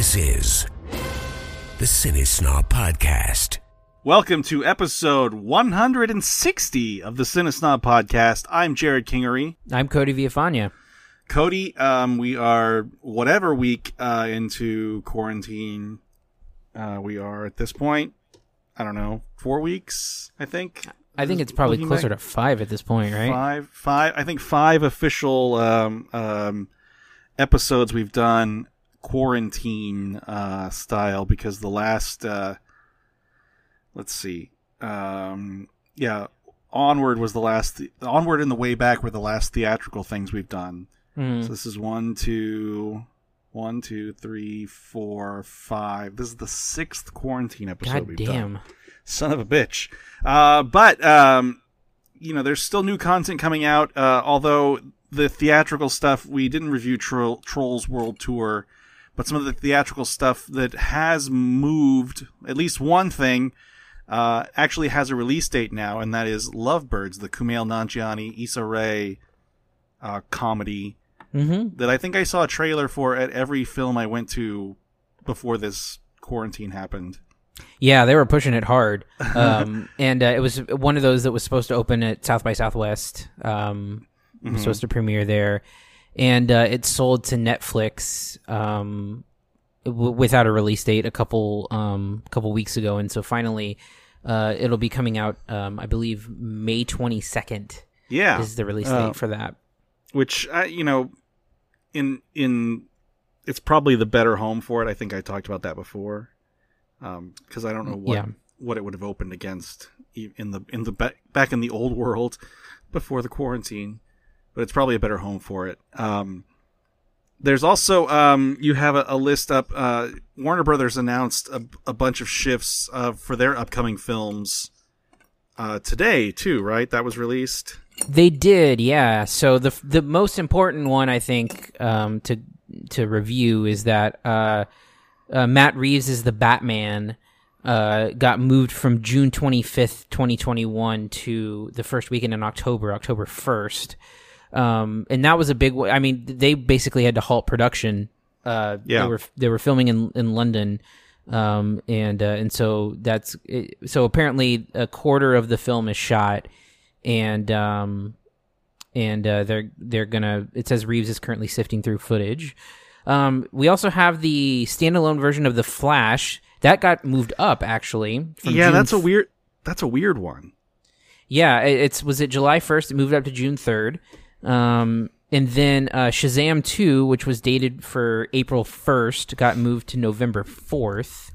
This is the Cinesnob Podcast. Welcome to episode 160 of the Cinesnob Podcast. I'm Jerrod Kingery. I'm Cody Villafana. Cody, um, we are whatever week uh, into quarantine. Uh, we are at this point. I don't know, four weeks. I think. I think it's probably closer back- to five at this point, right? Five, five. I think five official um, um, episodes we've done quarantine uh, style because the last. Uh, let's see. Um, yeah, onward was the last. onward and the way back were the last theatrical things we've done. Mm. So this is one, two, one, two, three, four, five. This is the sixth quarantine episode God we've damn. done. Son of a bitch. Uh, but um, you know, there's still new content coming out. Uh, although the theatrical stuff we didn't review Tro- Trolls World Tour, but some of the theatrical stuff that has moved, at least one thing, uh, actually has a release date now, and that is Lovebirds, the Kumail Nanjiani Issa Rae uh, comedy Mm-hmm. that I think I saw a trailer for at every film I went to before this quarantine happened. Yeah, they were pushing it hard, um, and uh, it was one of those that was supposed to open at South by Southwest. Um, Mm-hmm. was supposed to premiere there, and uh, it sold to Netflix um, w- without a release date a couple um, couple weeks ago, and so finally, uh, it'll be coming out. Um, I believe May twenty second Yeah, is the release Uh, date for that. which uh, you know, in in it's probably the better home for it. I think I talked about that before, because I don't know what Yeah. what it would have opened against in the in the ba- back in the old world before the quarantine, but it's probably a better home for it. Um, there's also um, you have a, a list up. Uh, Warner Brothers announced a, a bunch of shifts uh, for their upcoming films uh, today too. Right, that was released. They did, yeah. So the the most important one I think um, to to review is that uh, uh, Matt Reeves is the Batman. Uh, got moved from June twenty fifth, twenty twenty one, to the first weekend in October, October first, um, and that was a big. I mean, they basically had to halt production. Uh, Yeah. they were they were filming in in London, um, and uh, and so that's so apparently a quarter of the film is shot, and um, and uh, they're they're gonna. It says Reeves is currently sifting through footage. Um, we also have the standalone version of the Flash that got moved up actually. from yeah, June that's a weird. That's a weird one. yeah. it- It's was it July first? It moved up to June third. Um, and then uh, Shazam two, which was dated for April first, got moved to November fourth.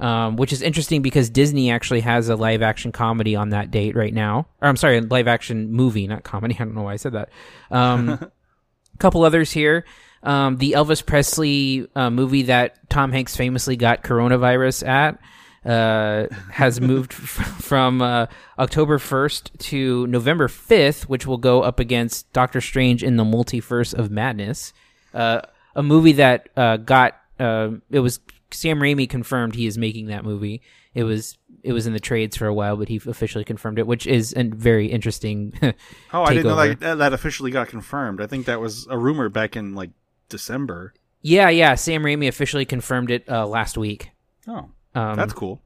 Um, which is interesting because Disney actually has a live action comedy on that date right now. Or I'm sorry, a live action movie, not comedy. I don't know why I said that. Um, couple others here. Um, the Elvis Presley uh, movie that Tom Hanks famously got coronavirus at uh, has moved f- from uh, October 1st to November 5th, which will go up against Doctor Strange in the Multiverse of Madness, uh, a movie that uh, got uh, it was Sam Raimi confirmed he is making that movie. It was it was in the trades for a while, but he officially confirmed it, which is a very interesting. Oh, I didn't know that that officially got confirmed. I think that was a rumor back in like December. Yeah, yeah. Sam Raimi officially confirmed it uh, last week. Oh, Um, that's cool.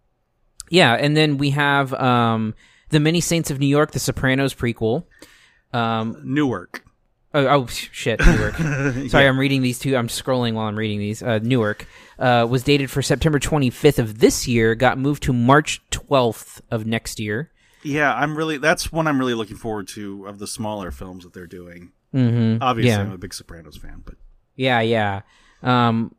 Yeah, and then we have um, the Many Saints of New York, the Sopranos prequel. Um, Newark. oh, oh shit, Newark. Sorry, I'm reading these two. I'm scrolling while I'm reading these. Uh, Newark uh, was dated for September 25th of this year. Got moved to March 12th of next year. Yeah, I'm really. That's one I'm really looking forward to of the smaller films that they're doing. Mm-hmm. Obviously, Yeah. I'm a big Sopranos fan, but Yeah, yeah. Um,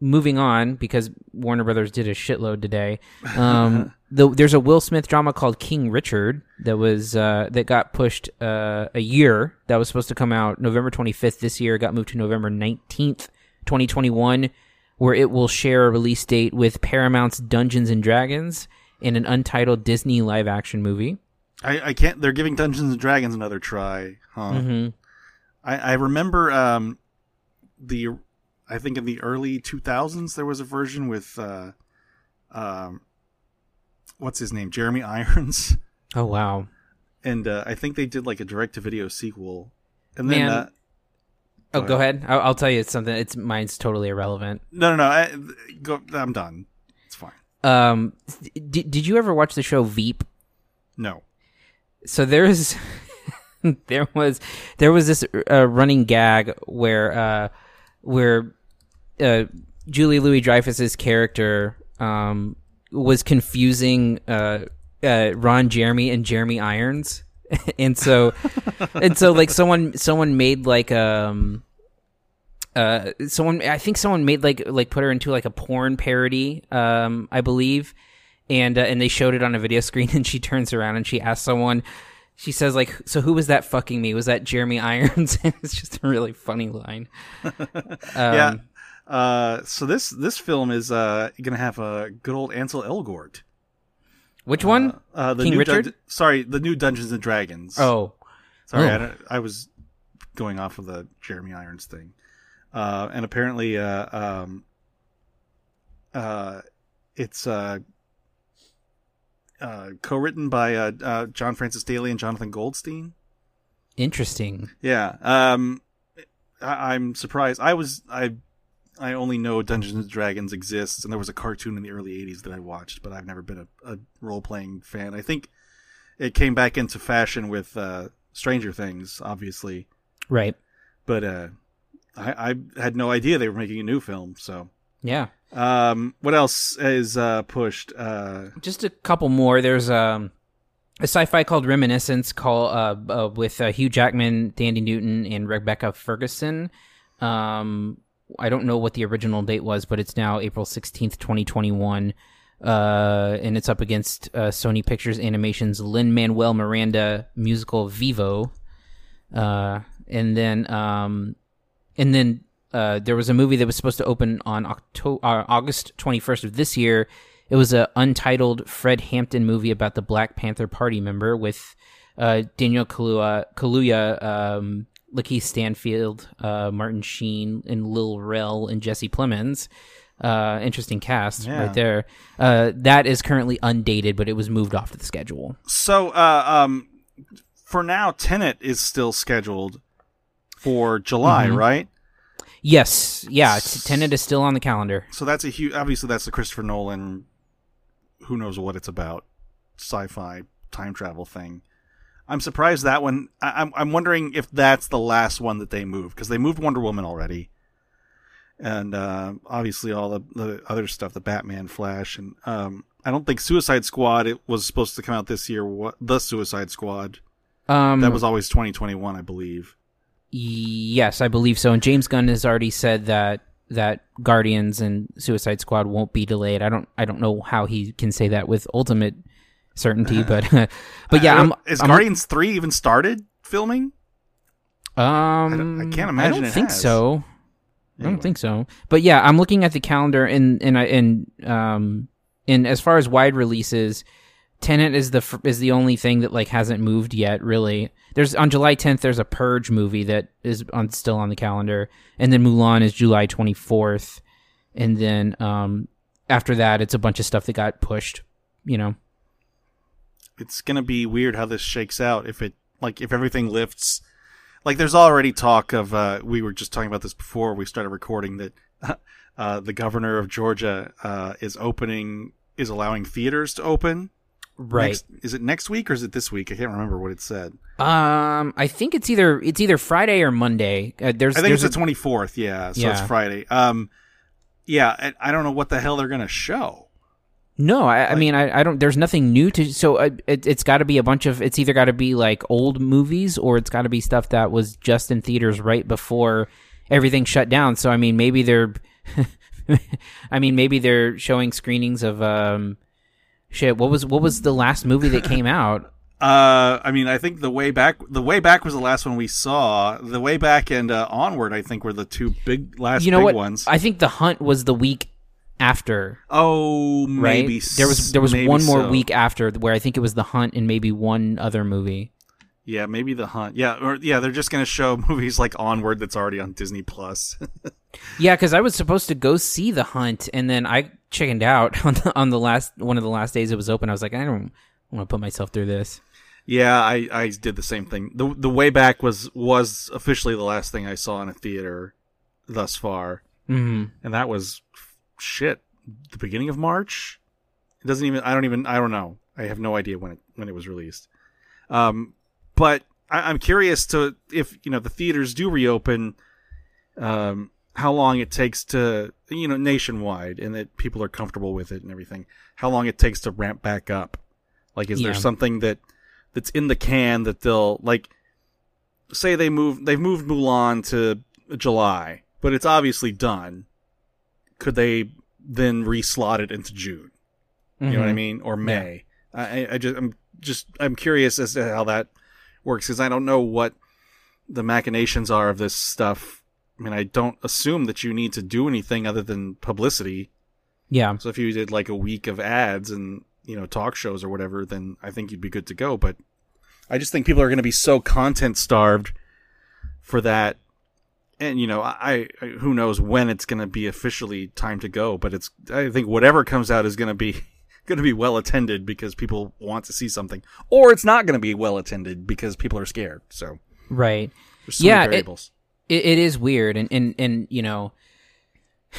moving on because Warner Brothers did a shitload today. Um, the, there's a Will Smith drama called King Richard that was uh, that got pushed uh, a year. That was supposed to come out November 25th this year. Got moved to November 19th, 2021, where it will share a release date with Paramount's Dungeons and Dragons and an untitled Disney live action movie. I, I can't. They're giving Dungeons and Dragons another try, huh? Mm-hmm. I, I remember um, the. I think in the early 2000s there was a version with, uh, um, what's his name, Jeremy Irons, Oh wow. and uh, I think they did like a direct to video sequel, and then Man. uh, Oh, go ahead. I'll, I'll tell you something. It's mine's totally irrelevant. No, no, no. I, go. I'm done. It's fine. Um, d- did you ever watch the show Veep? No. So there's there was there was this uh, running gag where uh, where uh, Julia Louis-Dreyfus's character um, was confusing uh, uh, Ron Jeremy and Jeremy Irons, and so and so like someone someone made like um uh someone I think someone made like like put her into like a porn parody um I believe. And uh, and they showed it on a video screen and she turns around and she asks someone she says like so who was that fucking me? Was that Jeremy Irons? And it's just a really funny line. Yeah. Uh, so this this film is uh gonna have a good old Ansel Elgort. which one Uh, the King new Richard? Dun- sorry, the new Dungeons and Dragons. oh sorry, Oh. I, I was going off of the Jeremy Irons thing. Uh, and apparently, uh, um, uh, it's uh, uh, co-written by uh, uh, John Francis Daley and Jonathan Goldstein. interesting Yeah. Um, I- I'm surprised. I was I I only know Dungeons and Dragons exists, and there was a cartoon in the early '80s that I watched, but I've never been a, a role playing fan. I think it came back into fashion with uh, Stranger Things, obviously, right but uh, I, I had no idea they were making a new film. So, yeah um, what else is uh, pushed? Uh, just a couple more. There's um, a sci-fi called Reminiscence, call uh, uh with uh, Hugh Jackman, Thandie Newton, and Rebecca Ferguson. Um, I don't know what the original date was, but it's now April sixteenth, twenty twenty one. Uh, and it's up against uh, Sony Pictures Animation's Lin Manuel Miranda musical Vivo. Uh, and then um, and then uh, there was a movie that was supposed to open on October, uh, August 21st of this year. It was an untitled Fred Hampton movie about the Black Panther Party member with uh, Daniel Kaluuya, Kaluuya um, Lakeith Stanfield, uh, Martin Sheen, and Lil Rel and Jesse Plemons. Uh, interesting cast Yeah. right there. Uh, that is currently undated, but it was moved off to the schedule. so, uh, um, for now, Tenet is still scheduled for July, Mm-hmm. right? Yes, yeah, Tenet is still on the calendar. So that's a huge. Obviously, that's the Christopher Nolan. Who knows what it's about? Sci-fi time travel thing. I'm surprised that one. I, I'm I'm wondering if that's the last one that they move because they moved Wonder Woman already, and uh, obviously all the, the other stuff, the Batman, Flash, and um, I don't think Suicide Squad. It was supposed to come out this year. What the Suicide Squad? Um, That was always 2021, I believe. Yes, I believe so. And James Gunn has already said that that Guardians and Suicide Squad won't be delayed. I don't I don't know how he can say that with ultimate certainty, but but yeah, I I'm, is I'm Guardians three even started filming? um don't- I can't imagine. I don't think has. so. I don't think so. But yeah, I'm looking at the calendar and and I and um and as far as wide releases, Tenet is the is the only thing that like hasn't moved yet. Really, there's on July 10th. There's a Purge movie that is on still on the calendar, and then Mulan is July 24th, and then um after that, it's a bunch of stuff that got pushed. You know, it's gonna be weird how this shakes out if it like if everything lifts like there's already talk of uh we were just talking about this before we started recording that uh the governor of Georgia uh is opening is allowing theaters to open right? Next, is it next week or is it this week? I can't remember what it said. Um, I think it's either it's either Friday or Monday. Uh, there's I think there's it's a- the 24th, yeah, so Yeah. it's Friday. Um yeah, and I don't know what the hell they're going to show. No, I, I mean, I, I don't. There's nothing new to. So uh, it, it's got to be a bunch of. It's either got to be like old movies, or it's got to be stuff that was just in theaters right before everything shut down. So I mean, maybe they're. I mean, maybe they're showing screenings of um, shit. What was what was the last movie that came out? Uh, I mean, I think the way back, the way back was the last one we saw. The way back and uh, onward, I think, were the two big last You know big what? ones. I think The Hunt was the week after. oh, Right? maybe there was there was one more so. week after where I think it was The Hunt and maybe one other movie. Yeah, maybe the hunt. Yeah, or yeah, they're just gonna show movies like Onward that's already on Disney Plus. Yeah, because I was supposed to go see The Hunt, and then I chickened out on the, on the last one of the last days it was open. I was like, I don't want to put myself through this. Yeah, I, I did the same thing. The the way back was was officially the last thing I saw in a theater thus far, hmm and that was shit. The beginning of March. It doesn't even. I don't even. I don't know. I have no idea when it when it was released. Um, but I, I'm curious to if you know the theaters do reopen. Um, how long it takes to you know nationwide, and that people are comfortable with it and everything. How long it takes to ramp back up? Like, is there something that that's in the can that they'll like? Say they move. They've moved Mulan to July, but it's obviously done. Could they then reslot it into June? You know what I mm-hmm. mean? Or May. I, I- I just, I'm just, I'm curious as to how that works because I don't know what the machinations are of this stuff. I mean, I don't assume that you need to do anything other than publicity. Yeah. So if you did like a week of ads and you know talk shows or whatever, then I think you'd be good to go. But I just think people are going to be so content starved for that. And you know, I, I who knows when it's going to be officially time to go, but it's I think whatever comes out is going to be going to be well attended because people want to see something, or it's not going to be well attended because people are scared. So Right. so Yeah, it- variables. it, it is weird and, and and you know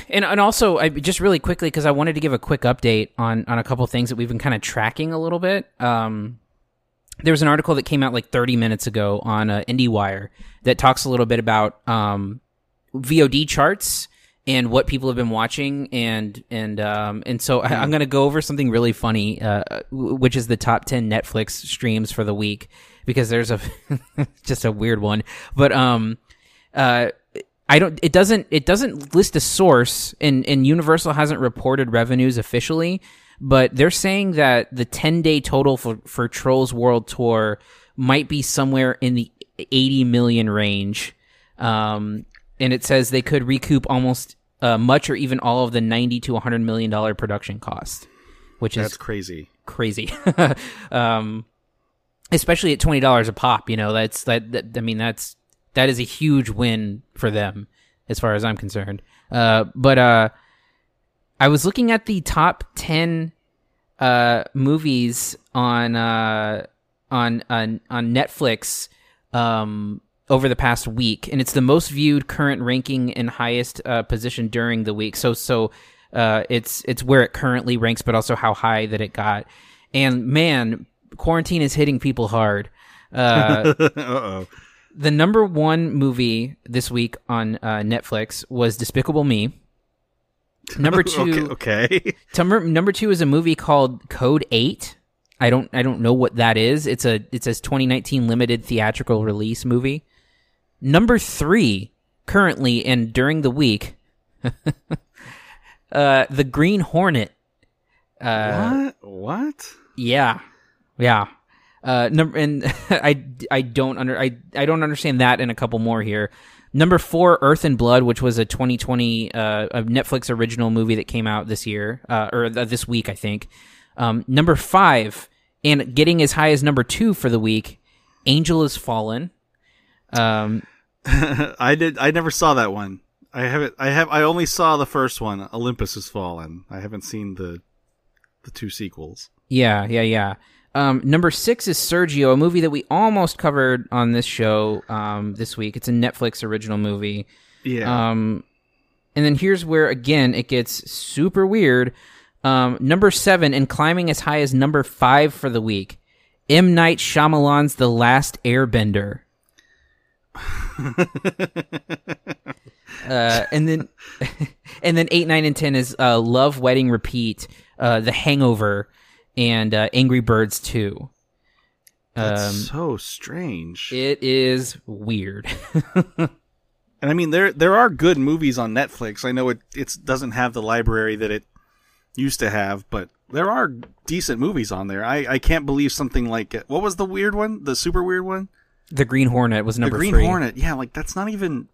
and and also I just really quickly because I wanted to give a quick update on on a couple things that we've been kind of tracking a little bit. Um, there was an article that came out like 30 minutes ago on uh, IndieWire that talks a little bit about um, VOD charts and what people have been watching and and um, and so I, I'm going to go over something really funny, uh, which is the top 10 Netflix streams for the week because there's a just a weird one, but um uh I don't it doesn't it doesn't list a source and and Universal hasn't reported revenues officially, but they're saying that the 10-day total for for Trolls World Tour might be somewhere in the 80 million range. Um and it says they could recoup almost uh, much or even all of the 90 to 100 million dollar production cost, which is That's crazy. crazy. um, especially at twenty dollars a pop. You know, that's that, that. I mean, that's that is a huge win for them, as far as I'm concerned. Uh, but uh, I was looking at the top ten uh, movies on uh, on on on Netflix um, over the past week, and it's the most viewed current ranking and highest uh, position during the week. So so uh, it's it's where it currently ranks, but also how high that it got. And man, quarantine is hitting people hard. Uh, oh. the number one movie this week on uh, Netflix was Despicable Me. Number two, Okay. okay. Number number two is a movie called Code Eight. I don't I don't know what that is. It's a it says 2019 limited theatrical release movie. Number three, currently and during the week, uh, the Green Hornet. Uh, what? What? yeah, yeah. Uh, number and I I don't under I I don't understand that and a couple more here. Number four, Earth and Blood, which was a 2020 uh, a Netflix original movie that came out this year uh, or th- this week, I think. Um, number five, and getting as high as number two for the week, Angel Has Fallen. Um, I did. I never saw that one. I haven't. I have. I only saw the first one. Olympus has fallen. I haven't seen the the two sequels. Yeah, yeah, yeah. Um, number six is Sergio, a movie that we almost covered on this show um, this week. It's a Netflix original movie. Yeah. Um, and then here's where again it gets super weird. Um, number seven and climbing as high as number five for the week. M Night Shyamalan's The Last Airbender. uh, and then, and then eight, nine, and ten is uh, Love, Wedding, Repeat, uh, The Hangover, and uh, Angry Birds Two. That's Um, so strange. it is weird. and I mean, there there are good movies on Netflix. I know it it doesn't have the library that it used to have, but there are decent movies on there. I, I can't believe something like what was the weird one, the super weird one, the Green Hornet was number the Green three. Hornet. Yeah, like that's not even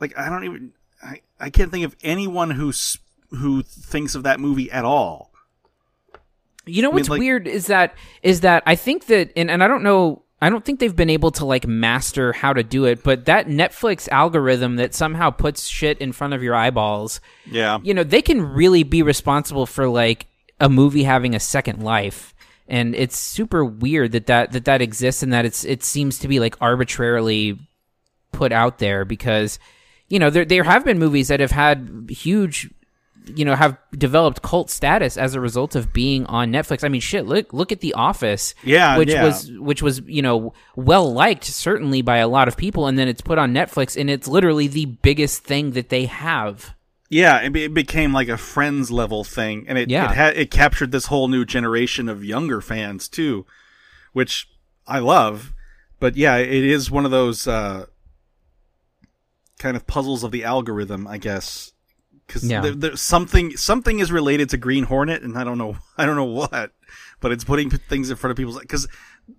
like I don't even I, I can't think of anyone who's who thinks of that movie at all. You know mean, what's like- weird is that is that I think that and, and I don't know I don't think they've been able to like master how to do it, but that Netflix algorithm that somehow puts shit in front of your eyeballs, Yeah. you know, they can really be responsible for like a movie having a second life. and it's super weird that that that that exists and that it's it seems to be like arbitrarily put out there because you know there there have been movies that have had huge you know have developed cult status as a result of being on Netflix. I mean, shit. Look look at The Office, Yeah, which yeah. was which was you know well liked certainly by a lot of people, and then it's put on Netflix, and it's literally the biggest thing that they have. Yeah, it, be- it became like a friends level thing, and it Yeah. it, had it captured this whole new generation of younger fans too, which I love. But yeah, it is one of those uh, kind of puzzles of the algorithm, I guess, because Yeah. there, there's something something is related to Green Hornet, and I don't know I don't know what, but it's putting things in front of people's because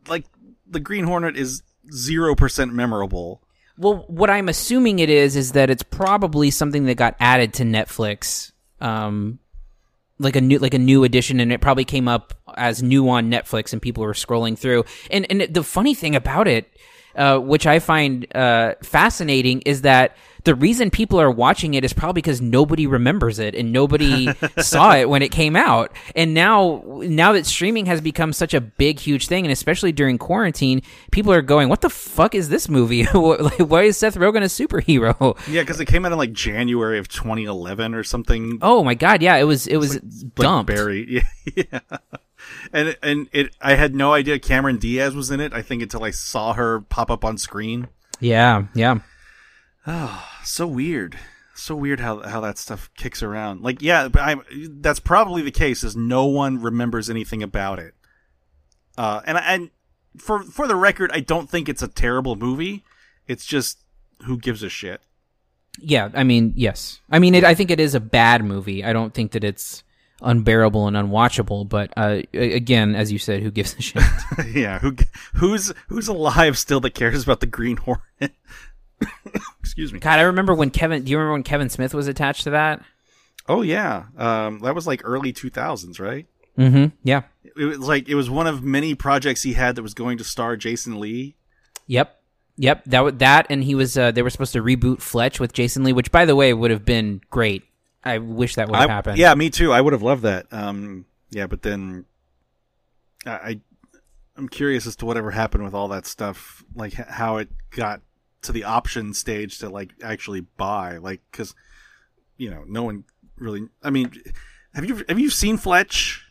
like the Green Hornet is zero percent memorable. Well, what I'm assuming it is is that it's probably something that got added to Netflix, um, like a new like a new edition, and it probably came up as new on Netflix, and people were scrolling through. And and the funny thing about it, uh, which I find uh, fascinating, is that the reason people are watching it is probably because nobody remembers it and nobody saw it when it came out. And now, now that streaming has become such a big, huge thing, and especially during quarantine, people are going, "What the fuck is this movie? like, why is Seth Rogen a superhero?" Yeah, because it came out in like January of 2011 or something. Oh my god, yeah, it was it was like dumped. buried. Yeah, yeah. And and it, I had no idea Cameron Diaz was in it. I think until I saw her pop up on screen. Yeah, yeah. Oh, so weird. So weird how how that stuff kicks around. Like, yeah, but I that's probably the case. Is no one remembers anything about it. Uh, and and for for the record, I don't think it's a terrible movie. It's just who gives a shit. Yeah, I mean, yes. I mean, it, I think it is a bad movie. I don't think that it's unbearable and unwatchable. But uh, again, as you said, who gives a shit? yeah, who who's who's alive still that cares about the Green Hornet? Excuse me. God, I remember when Kevin. Do you remember when Kevin Smith was attached to that? Oh yeah, um, that was like early two thousands, right? Mm-hmm. Yeah. It was like it was one of many projects he had that was going to star Jason Lee. Yep. Yep. That wa- that, and he was. Uh, they were supposed to reboot Fletch with Jason Lee, which, by the way, would have been great. I wish that would have happened. Yeah, me too. I would have loved that. Um, yeah, but then I, I I'm curious as to whatever happened with all that stuff, like how it got to the option stage to like actually buy, like because you know no one really. I mean, have you have you seen Fletch?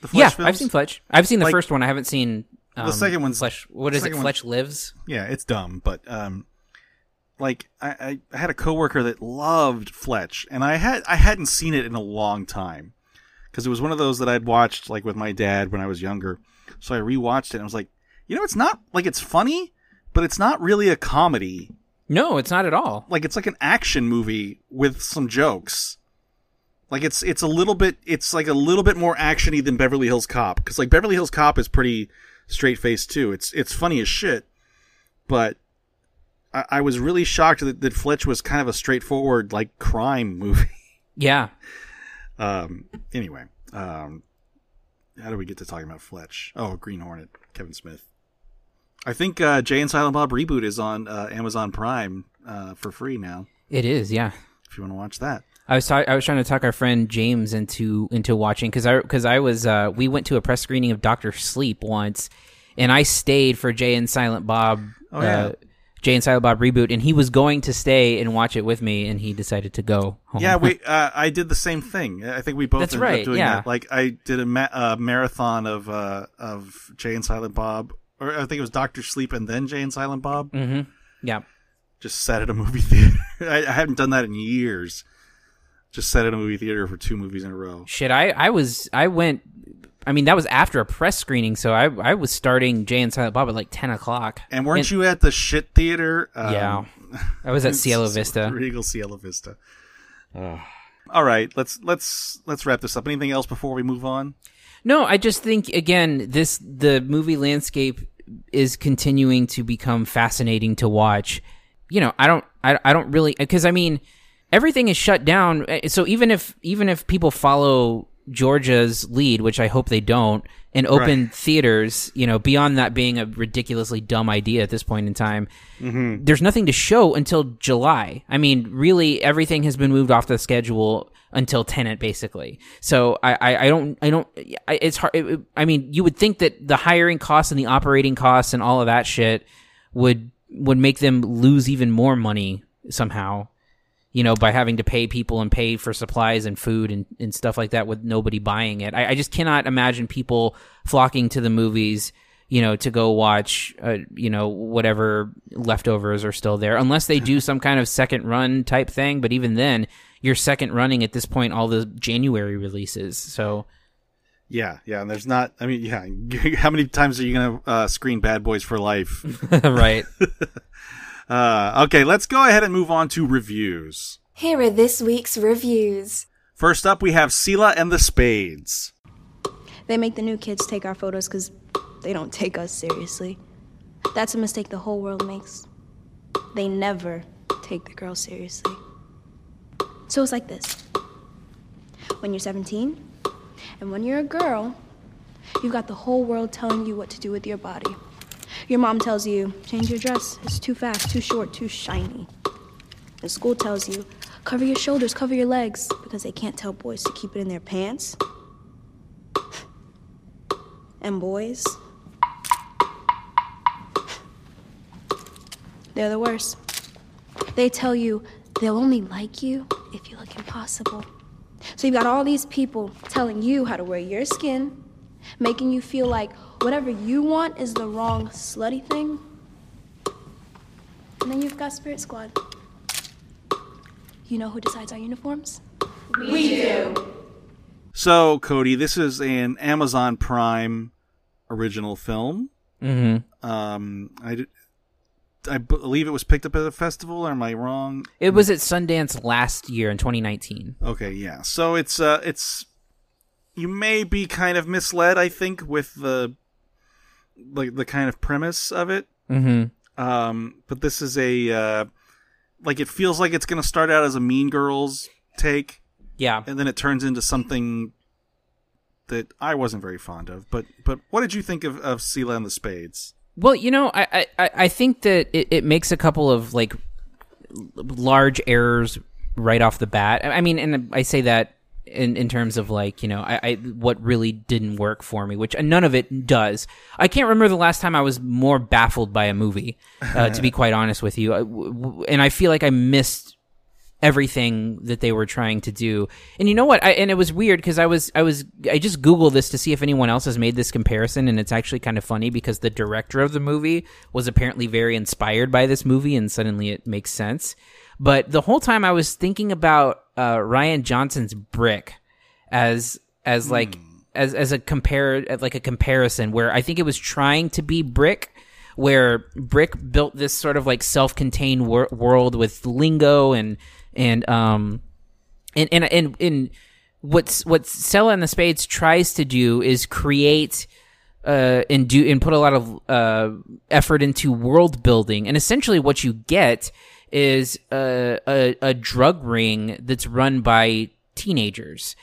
The Fletch yeah. films? I've seen Fletch. I've seen the Like- first one. I haven't seen um, second one's- Fletch. What is it? Fletch lives. Yeah, it's dumb, but um, like I, I, I had a coworker that loved Fletch, and I had I hadn't seen it in a long time because it was one of those that I'd watched like with my dad when I was younger. So I rewatched it, and I was like, you know, it's not like it's funny, but it's not really a comedy. No, it's not at all. Like it's like an action movie with some jokes. Like it's it's a little bit it's like a little bit more actiony than Beverly Hills Cop because like Beverly Hills Cop is pretty straight faced too. It's it's funny as shit, but I, I was really shocked that, that Fletch was kind of a straightforward like crime movie. Yeah. Um. Anyway, um, how do we get to talking about Fletch? Oh, Green Hornet, Kevin Smith. I think uh, Jay and Silent Bob reboot is on uh, Amazon Prime uh, for free now. It is. Yeah. If you want to watch that. I was ta- I was trying to talk our friend James into into watching because I because I was uh, we went to a press screening of Doctor Sleep once, and I stayed for Jay and Silent Bob. Oh, yeah. uh, Jay and Silent Bob reboot, and he was going to stay and watch it with me, and he decided to go home. Yeah, we. Uh, I did the same thing. I think we both That's ended up doing yeah. that. Like I did a ma- uh, marathon of uh, of Jay and Silent Bob, or I think it was Doctor Sleep and then Jay and Silent Bob. Mm-hmm. yeah. Just sat at a movie theater. I, I haven't done that in years. Just sat at a movie theater for two movies in a row. Shit, I I was I went. I mean, that was after a press screening, so I I was starting Jay and Silent Bob at like ten o'clock. And weren't you at the shit theater? Um, Yeah, I was at Cielo Vista. Regal Cielo Vista. All right, let's let's let's wrap this up. Anything else before we move on? No, I just think again, this the movie landscape is continuing to become fascinating to watch. You know, I don't, I, I don't really because I mean, everything is shut down. So even if even if people follow Georgia's lead, which I hope they don't, and open Right. theaters, you know, beyond that being a ridiculously dumb idea at this point in time, Mm-hmm. there's nothing to show until July. I mean, really, everything has been moved off the schedule until Tenet, basically. So I, I, I don't, I don't, I, it's hard. it- I mean, you would think that the hiring costs and the operating costs and all of that shit would would make them lose even more money somehow you know, by having to pay people and pay for supplies and food and, and stuff like that with nobody buying it. I, I just cannot imagine people flocking to the movies, you know, to go watch, uh, you know, whatever leftovers are still there, unless they do some kind of second run type thing. But even then, you're second running at this point all the January releases. So, Yeah, yeah, and there's not. I mean, yeah. How many times are you gonna uh, screen Bad Boys for Life? right. uh, okay, let's go ahead and move on to reviews. Here are this week's reviews. First up, we have Selah and the Spades. They make the new kids take our photos because they don't take us seriously. That's a mistake the whole world makes. They never take the girls seriously. So it's like this when you're 17, and when you're a girl, you've got the whole world telling you what to do with your body. Your mom tells you, change your dress, it's too fast, too short, too shiny. The school tells you, cover your shoulders, cover your legs, because they can't tell boys to keep it in their pants. And boys, they're the worst. They tell you they'll only like you if you look impossible. So you've got all these people telling you how to wear your skin, making you feel like whatever you want is the wrong slutty thing. And then you've got Spirit Squad. You know who decides our uniforms? We do. So, Cody, this is an Amazon Prime original film. Mm-hmm. Um, I, d- I believe it was picked up at a festival. Or am I wrong? It was at Sundance last year in 2019. Okay, yeah. So it's uh, it's you may be kind of misled, I think, with the like the kind of premise of it. Mm-hmm. Um, but this is a uh, like it feels like it's going to start out as a Mean Girls take, Yeah. and then it turns into something that I wasn't very fond of. But but what did you think of of Selah and the Spades? Well, you know, I I, I think that it, it makes a couple of like large errors right off the bat. I mean, and I say that in in terms of like you know, I, I what really didn't work for me, which none of it does. I can't remember the last time I was more baffled by a movie. Uh, to be quite honest with you, I- w- w- and I feel like I missed everything that they were trying to do. And you know what? I, and it was weird because I was I was I just googled this to see if anyone else has made this comparison, and it's actually kind of funny because the director of the movie was apparently very inspired by this movie, and suddenly it makes sense. But the whole time I was thinking about uh, Rian Johnson's Brick as as like as as a compare like a comparison where I think it was trying to be Brick where Brick built this sort of like self-contained wor- world with lingo and and um and and and, and what's what Selah and the Spades tries to do is create uh, and do and put a lot of uh, effort into world building, and essentially what you get is a, a, a drug ring that's run by teenagers,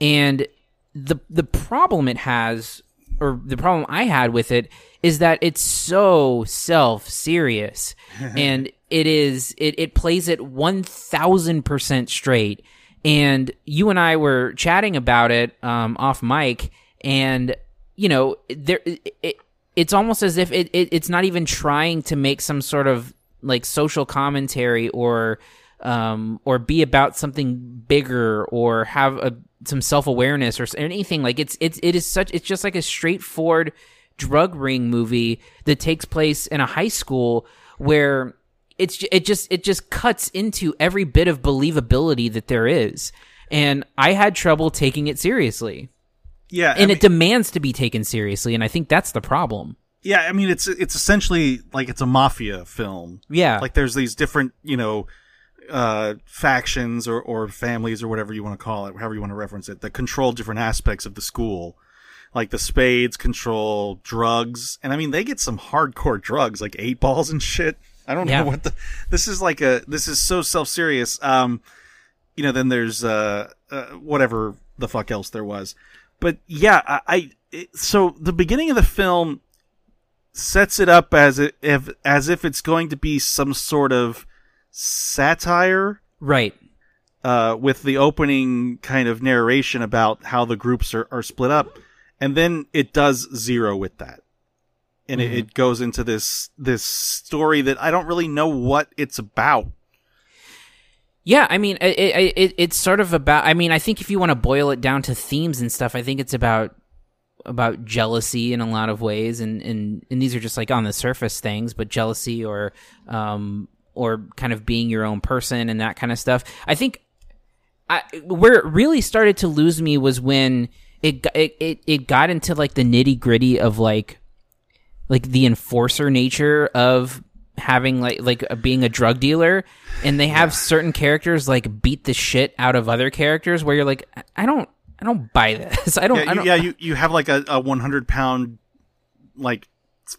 and the the problem it has, or the problem I had with it, is that it's so self serious, and it is it it plays it one thousand percent straight. And you and I were chatting about it um, off mic, and you know there it, it, it's almost as if it, it it's not even trying to make some sort of like social commentary or um or be about something bigger or have a some self-awareness or anything. Like it's it's it is such it's just like a straightforward drug ring movie that takes place in a high school where it's it just it just cuts into every bit of believability that there is. And i had trouble taking it seriously. Yeah, I and mean- it demands to be taken seriously and i think that's the problem Yeah, I mean it's it's essentially like it's a mafia film. Yeah. Like there's these different, you know, uh factions or or families or whatever you want to call it, however you want to reference it, that control different aspects of the school. Like the Spades control drugs, and I mean they get some hardcore drugs like eight balls and shit. I don't Yeah. know what the this is like a this is so self serious. Um you know, then there's uh, uh whatever the fuck else there was. But yeah, I, I it, so the beginning of the film sets it up as if as if it's going to be some sort of satire Right. uh, with the opening kind of narration about how the groups are, are split up, and then it does zero with that, and it, it goes into this this story that I don't really know what it's about. Yeah, I mean, it, it, it it's sort of about. I mean, I think if you want to boil it down to themes and stuff, I think it's about about jealousy in a lot of ways, and and and these are just like on the surface things, but jealousy or um or kind of being your own person and that kind of stuff. I think I, where it really started to lose me was when it got- it it, it got into like the nitty gritty of like like the enforcer nature of having like like uh, being a drug dealer and they have certain characters like beat the shit out of other characters where you're like I don't I don't buy this. I don't Yeah, I you, don't yeah, you you have like a, a 100 pound like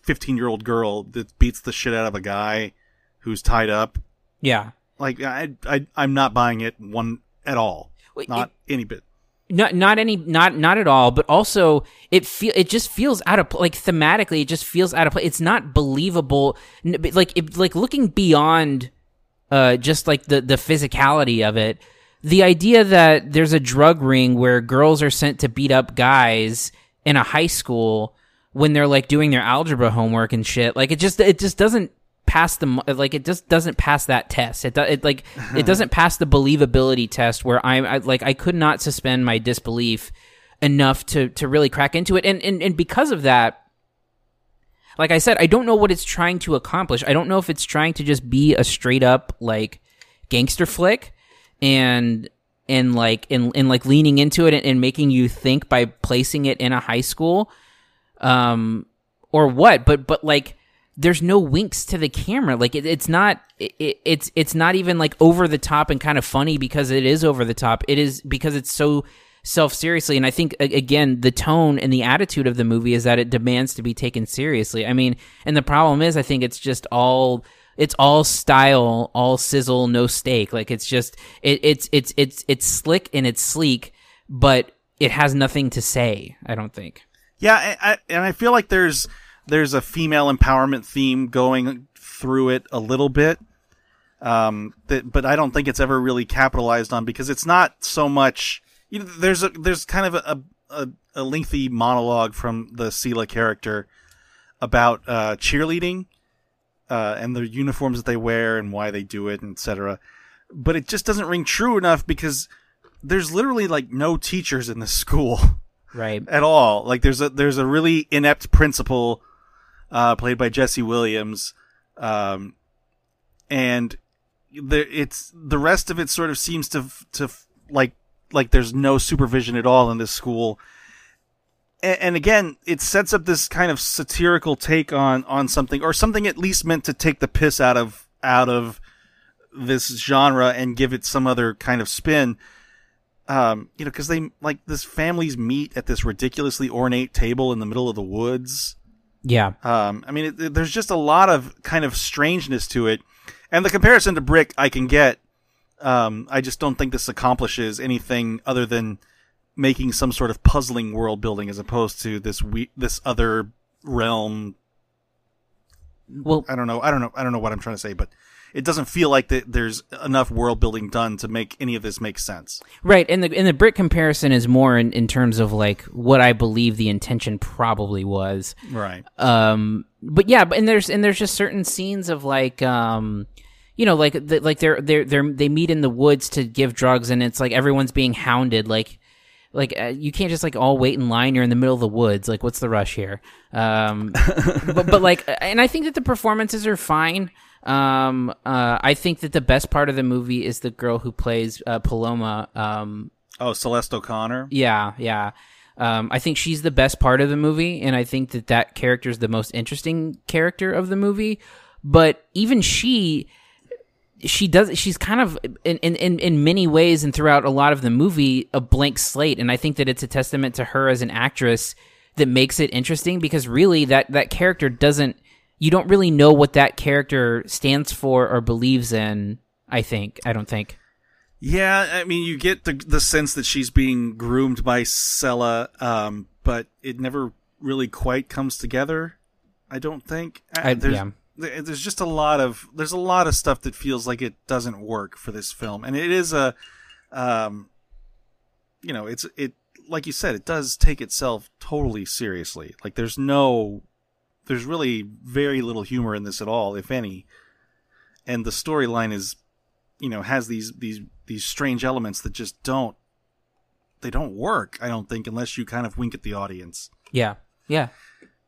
15 year old girl that beats the shit out of a guy who's tied up. yeah. Like I I I'm not buying it one at all. Wait, not any bit. not not any not not at all but also it feel it just feels out of like thematically it just feels out of place it's not believable like it, like looking beyond uh just like the the physicality of it the idea that there's a drug ring where girls are sent to beat up guys in a high school when they're like doing their algebra homework and shit like it just it just doesn't pass the like it just doesn't pass that test. It, do, it like it doesn't pass the believability test where I'm I, like I could not suspend my disbelief enough to to really crack into it. And and, and because of that like I said I don't know what it's trying to accomplish. I don't know if it's trying to just be a straight up like gangster flick and and like and, and like leaning into it and, and making you think by placing it in a high school um or what but but like there's no winks to the camera. Like it, it's not it, it's it's not even like over the top and kind of funny because it is over the top. It is because it's so self seriously and i think again the tone and the attitude of the movie is that it demands to be taken seriously. I mean and the problem is i think it's just all it's all style all sizzle no steak like it's just it, it's it's it's it's slick and it's sleek but it has nothing to say i don't think Yeah, I, I, and I feel like there's there's a female empowerment theme going through it a little bit, um, that, but I don't think it's ever really capitalized on because it's not so much. You know, there's a there's kind of a a, a lengthy monologue from the Selah character about uh, cheerleading uh, and the uniforms that they wear and why they do it, etc. But it just doesn't ring true enough because there's literally like no teachers in this school right at all. Like there's a there's a really inept principal, uh, played by Jesse Williams, um, and there it's the rest of it sort of seems to to like like there's no supervision at all in this school. And, and again, it sets up this kind of satirical take on on something, or something at least meant to take the piss out of out of this genre and give it some other kind of spin um, you know, because they like this families meet at this ridiculously ornate table in the middle of the woods. yeah Um, I mean, it, there's just a lot of kind of strangeness to it, and the comparison to Brick I can get. Um, I just don't think this accomplishes anything other than making some sort of puzzling world building as opposed to this we- this other realm. well I don't know. I don't know. I don't know what I'm trying to say, but it doesn't feel like that there's enough world building done to make any of this make sense. Right, and the and the brick comparison is more in, in terms of like what I believe the intention probably was. Right. Um, but yeah, but and there's and there's just certain scenes of like um, you know, like the, like they're they're they're they meet in the woods to give drugs, and it's like everyone's being hounded, like. Like uh, you can't just like all wait in line. You're in the middle of the woods. Like, what's the rush here? Um, but, but like, and I think that the performances are fine. Um, uh, I think that the best part of the movie is the girl who plays uh, Paloma. Um, Oh, Celeste O'Connor. yeah, yeah. Um, I think she's the best part of the movie, and I think that that character is the most interesting character of the movie. But even she, she does. She's kind of in, in in many ways, and throughout a lot of the movie, a blank slate. And I think that it's a testament to her as an actress that makes it interesting because really that that character doesn't. You don't really know what that character stands for or believes in. I think. I don't think. Yeah, I mean, you get the the sense that she's being groomed by Selah, um, but it never really quite comes together. I don't think. I- there's, yeah. There- There's just a lot of there's a lot of stuff that feels like it doesn't work for this film, and it is a, um, you know, it's it like you said, it does take itself totally seriously. Like there's no, there's really very little humor in this at all, if any, and the storyline is you know has these these these strange elements that just don't they don't work i don't think unless you kind of wink at the audience. Yeah, yeah.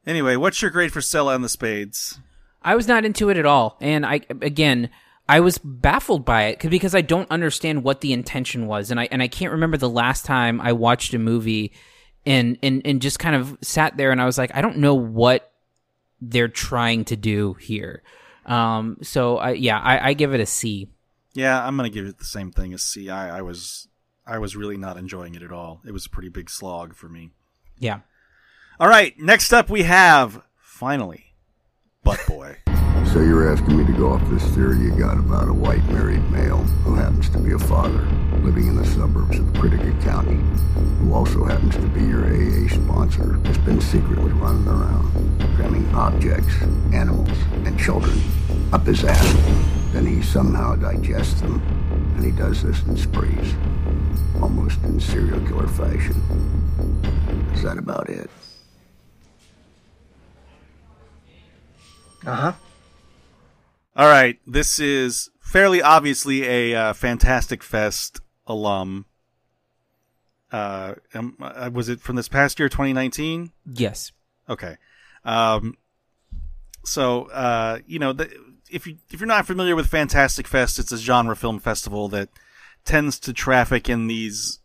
anyway what's your grade for Selah and the spades I was not into it at all, and I again I was baffled by it 'cause- because I don't understand what the intention was, and I and I can't remember the last time I watched a movie and and and just kind of sat there and I was like, I don't know what they're trying to do here. Um, so I yeah, I, I give it a C. yeah i'm gonna give it the same thing as c i i was i was really not enjoying it at all it was a pretty big slog for me Yeah. all right next up we have finally butt boy So you're asking me to go off this theory you got about a white married male who happens to be a father living in the suburbs of Critica County, who also happens to be your AA sponsor, has been secretly running around, cramming objects, animals, and children up his ass. Then he somehow digests them, and he does this in sprees, almost in serial killer fashion. Is that about it? All right this is fairly obviously a uh, fantastic fest alum uh, um, uh was it from this past year 2019 Yes. Okay. Um, so, uh, you know, the, if you if you're not familiar with Fantastic Fest, it's a genre film festival that tends to traffic in these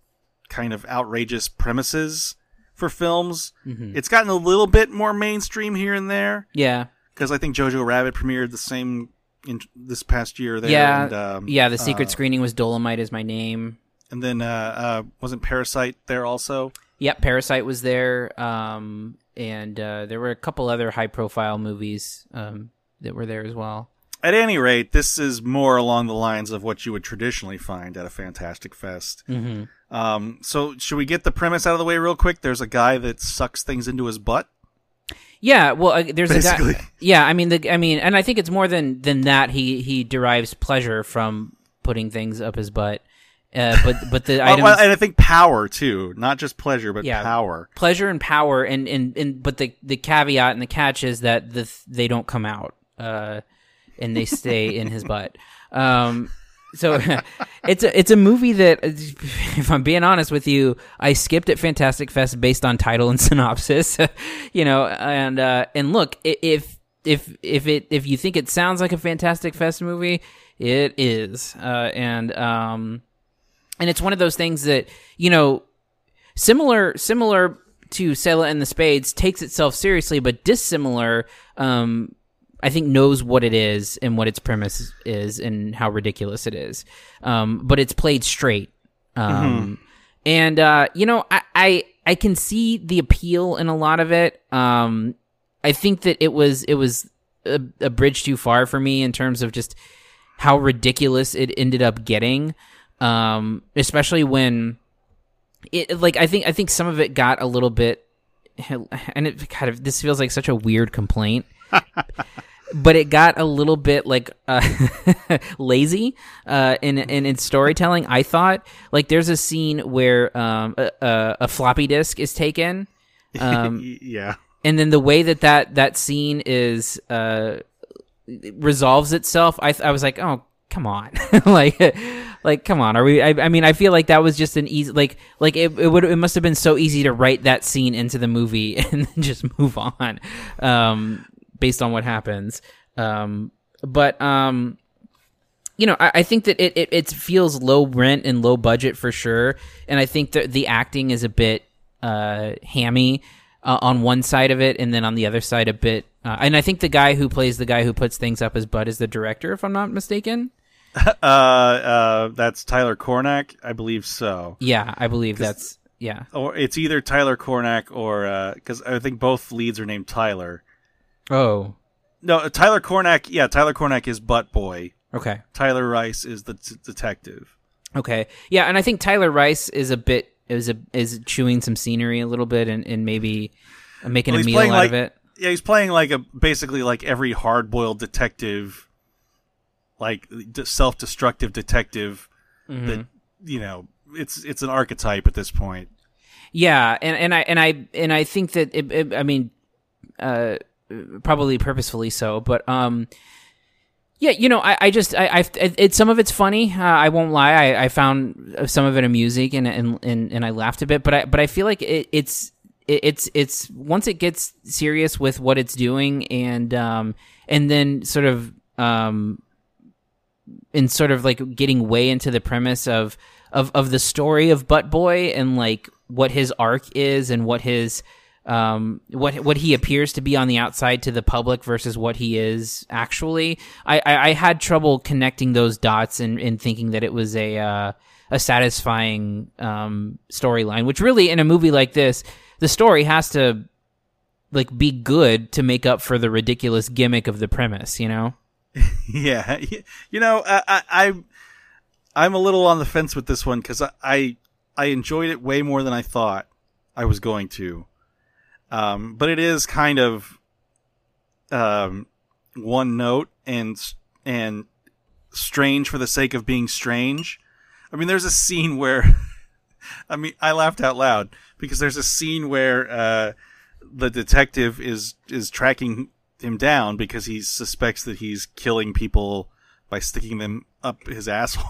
kind of outrageous premises for films. It's gotten a little bit more mainstream here and there Yeah. Because I think Jojo Rabbit premiered the same in this past year. There, yeah. and, um, yeah. The secret screening was Dolomite is my name. and then uh, uh, wasn't Parasite there also? Yep, Parasite was there, um, and uh, there were a couple other high-profile movies um, that were there as well. At any rate, this is more along the lines of what you would traditionally find at a Fantastic Fest. Mm-hmm. Um, so, should we get the premise out of the way real quick? There's a guy that sucks things into his butt. Yeah, well, uh, there's a guy. Yeah, I mean, the, I mean, and I think it's more than than that. He he derives pleasure from putting things up his butt. Uh, but but the items, well, and I think power too, not just pleasure, but Yeah. power. pleasure and power, and, and, and but the the caveat and the catch is that the they don't come out, uh, and they stay in his butt. Um, so it's a it's a movie that, if I'm being honest with you, I skipped at Fantastic Fest based on title and synopsis, you know, and uh, and look if if if it if you think it sounds like a Fantastic Fest movie, it is, uh, and um, and it's one of those things that you know similar similar to Selah and the Spades takes itself seriously, but dissimilar. Um, I think knows what it is and what its premise is and how ridiculous it is. Um, but it's played straight. Um, and uh, you know, I, I I can see the appeal in a lot of it. Um, I think that it was it was a, a bridge too far for me in terms of just how ridiculous it ended up getting. Um, especially when it like I think I think some of it got a little bit and it kind of this feels like such a weird complaint. but it got a little bit like uh, lazy uh, in in its storytelling. I thought like there's a scene where um, a, a, a floppy disk is taken, um, yeah. and then the way that that that scene is uh, resolves itself, I I was like, oh come on, like like come on, are we? I, I mean, I feel like that was just an easy like like it it would it must have been so easy to write that scene into the movie and then just move on, um, based on what happens. Um, but um, you know, I, I think that it, it it feels low rent and low budget for sure, and I think that the acting is a bit uh hammy uh, on one side of it, and then on the other side a bit. Uh, and I think the guy who plays the guy who puts things up as Bud is the director, if I'm not mistaken. Uh, uh, that's Tyler Cornack, I believe so. Yeah, I believe that's yeah. Or it's either Tyler Cornack or because I think both leads are named Tyler. Oh, No, uh, Tyler Cornack. Yeah, Tyler Cornack is Butt Boy. okay. Tyler Rice is the t- detective. Okay, yeah, and I think Tyler Rice is a bit is a is chewing some scenery a little bit and, and maybe making Well, a meal out like of it. yeah, he's playing like a basically like every hard boiled detective, like self destructive detective. Mm-hmm. That you know, it's it's an archetype at this point. Yeah, and, and I and I and I think that it, it, I mean, uh, probably purposefully so, but um, yeah, you know, I, I just I, I it, some of it's funny. Uh, I won't lie. I, I found some of it amusing and and and, and I laughed a bit, but I but I feel like it, it's it, it's it's once it gets serious with what it's doing and um and then sort of um in sort of like getting way into the premise of of of the story of Butt Boy and like what his arc is and what his um what what he appears to be on the outside to the public versus what he is actually. I I, I had trouble connecting those dots and, and thinking that it was a uh, a satisfying um storyline, which really in a movie like this, the story has to like be good to make up for the ridiculous gimmick of the premise, you know? yeah, you know, I, I I'm a little on the fence with this one because I, I I enjoyed it way more than I thought I was going to. Um, but it is kind of um, one note and and strange for the sake of being strange. I mean, there's a scene where I mean, I laughed out loud because there's a scene where uh, the detective is is tracking him down because he suspects that he's killing people by sticking them up his asshole.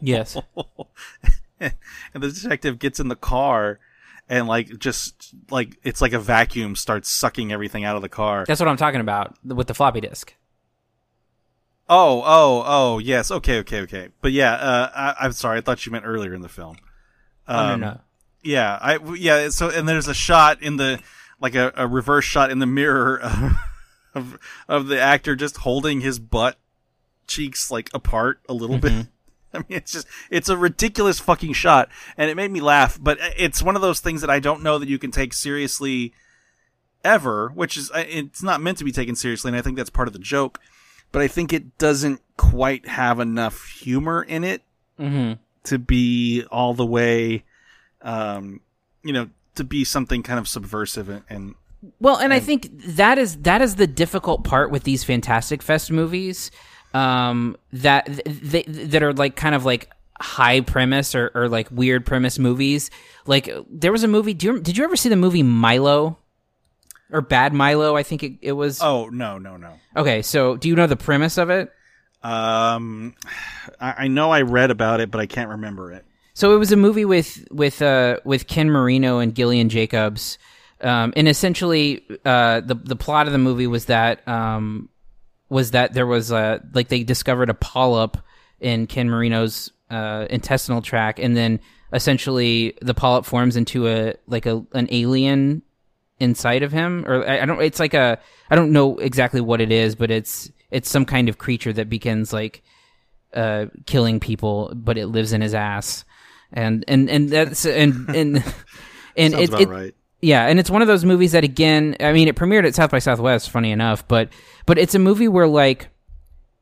Yes. and the detective gets in the car and like just like it's like a vacuum starts sucking everything out of the car. That's what I'm talking about with the floppy disk. Oh, oh, oh, yes. Okay, okay, okay. But yeah, uh, I, I'm sorry. I thought you meant earlier in the film. Oh, Um, no, no. Yeah, I yeah. So and there's a shot in the like a, a reverse shot in the mirror of, of of the actor just holding his butt cheeks like apart a little bit. I mean, it's just it's a ridiculous fucking shot, and it made me laugh. But it's one of those things that I don't know that you can take seriously ever, which is it's not meant to be taken seriously, and I think that's part of the joke. But I think it doesn't quite have enough humor in it Mm-hmm. to be all the way, um, you know, to be something kind of subversive and, and Well, and I think that is that is the difficult part with these Fantastic Fest movies, um, that that are like kind of like high premise or, or like weird premise movies. Like there was a movie. Do you, did you ever see the movie Milo or Bad Milo? I think it, it was. oh no no no. Okay, so do you know the premise of it? Um, I, I know I read about it, but I can't remember it. So it was a movie with with uh, with Ken Marino and Gillian Jacobs, um, and essentially uh, the the plot of the movie was that um, was that there was a like they discovered a polyp in Ken Marino's uh, intestinal tract, and then essentially the polyp forms into a like a an alien inside of him, or I, I don't. It's like a I don't know exactly what it is, but it's it's some kind of creature that begins like uh, killing people, but it lives in his ass, and and and that's and and and Sounds it, about it right. Yeah, and it's one of those movies that again, I mean, it premiered at South by Southwest, funny enough, but but it's a movie where like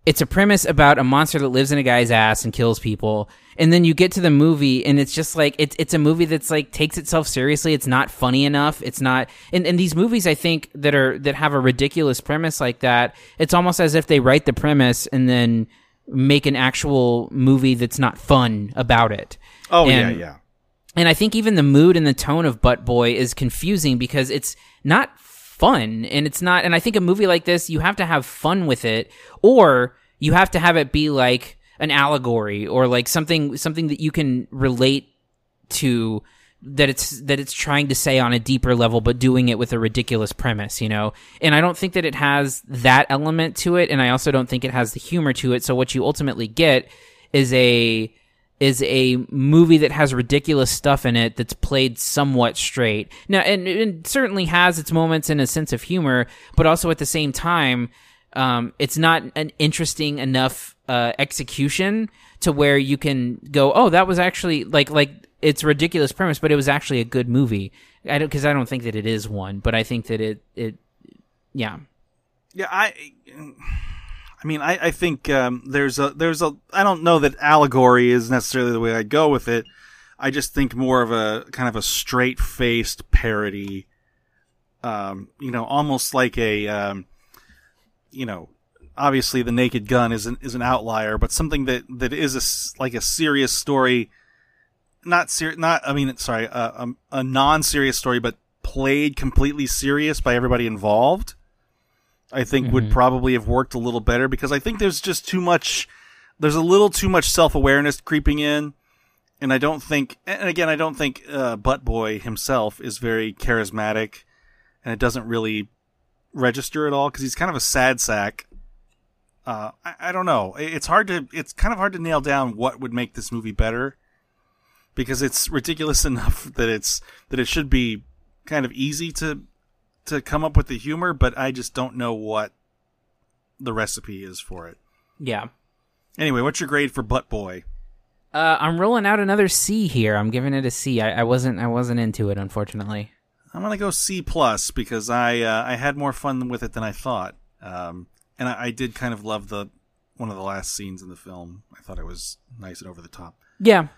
it's a premise about a monster that lives in a guy's ass and kills people, and then you get to the movie and it's just like it's it's a movie that's like takes itself seriously. It's not funny enough. It's not and, and these movies I think that are that have a ridiculous premise like that, it's almost as if they write the premise and then make an actual movie that's not fun about it. Oh And- yeah yeah. And I think even the mood and the tone of Butt Boy is confusing because it's not fun and it's not and I think a movie like this you have to have fun with it or you have to have it be like an allegory or like something something that you can relate to that it's that it's trying to say on a deeper level but doing it with a ridiculous premise you know? And i don't think that it has that element to it. And i also don't think it has the humor to it. So what you ultimately get is a is a movie that has ridiculous stuff in it that's played somewhat straight now and it certainly has its moments and a sense of humor but also at the same time um, it's not an interesting enough uh, execution to where you can go, oh, that was actually like like it's ridiculous premise, but it was actually a good movie. I don't because I don't think that it is one, but I think that it it yeah Yeah, I I mean, I, I think um, there's a there's a I don't know that allegory is necessarily the way I go with it. I just think more of a kind of a straight faced parody. Um, you know, almost like a um, you know, obviously the Naked Gun is an is an outlier, but something that that is a like a serious story. Not ser- not I mean, sorry, uh, um, a non serious story, but played completely serious by everybody involved. I think would probably have worked a little better because I think there's just too much, there's a little too much self awareness creeping in. And I don't think, and again, I don't think, uh, Butt Boy himself is very charismatic and it doesn't really register at all because he's kind of a sad sack. Uh, I, I don't know. It's hard to, it's kind of hard to nail down what would make this movie better because it's ridiculous enough that it's, that it should be kind of easy to to come up with the humor, but I just don't know what the recipe is for it. Yeah. Anyway, what's your grade for Butt Boy? Uh, I'm rolling out another C here. I'm giving it a C. I, I wasn't I wasn't into it, unfortunately. I'm gonna go C plus because I uh, I had more fun with it than I thought, um, and I, I did kind of love the one of the last scenes in the film. I thought it was nice and over the top. Yeah.